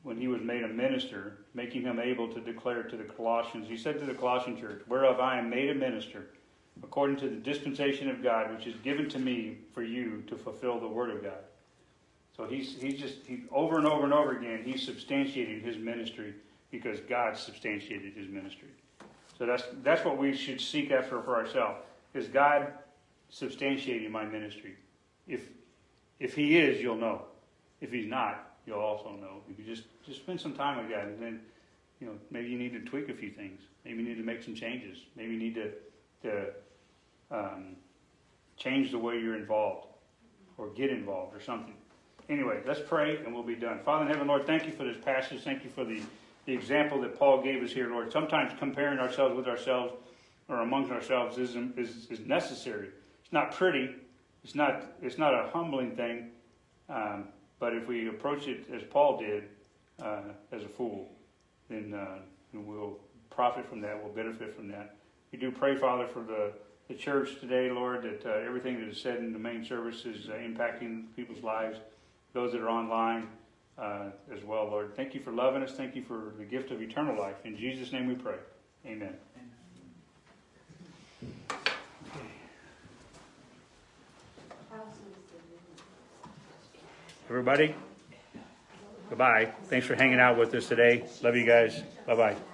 when he was made a minister, making him able to declare to the Colossians. He said to the Colossian church, Whereof I am made a minister, according to the dispensation of God, which is given to me for you to fulfill the word of God. So he's, he's just, he, over and over and over again, he's substantiating his ministry because God substantiated his ministry. So that's, that's what we should seek after for ourselves. Is God substantiating my ministry? If, if he is, you'll know. If he's not, you'll also know. If you just, just spend some time with God and then, you know, maybe you need to tweak a few things. Maybe you need to make some changes. Maybe you need to, to um, change the way you're involved or get involved or something. Anyway, let's pray and we'll be done. Father in heaven, Lord, thank you for this passage. Thank you for the, the example that Paul gave us here, Lord. Sometimes comparing ourselves with ourselves or amongst ourselves is, is, is necessary. It's not pretty. It's not, it's not a humbling thing. Um, but if we approach it as Paul did, uh, as a fool, then uh, we'll profit from that. We'll benefit from that. We do pray, Father, for the, the church today, Lord, that uh, everything that is said in the main service is uh, impacting people's lives, those that are online uh, as well, Lord. Thank you for loving us. Thank you for the gift of eternal life. In Jesus' name we pray. Amen. Everybody, goodbye. Thanks for hanging out with us today. Love you guys. Bye bye.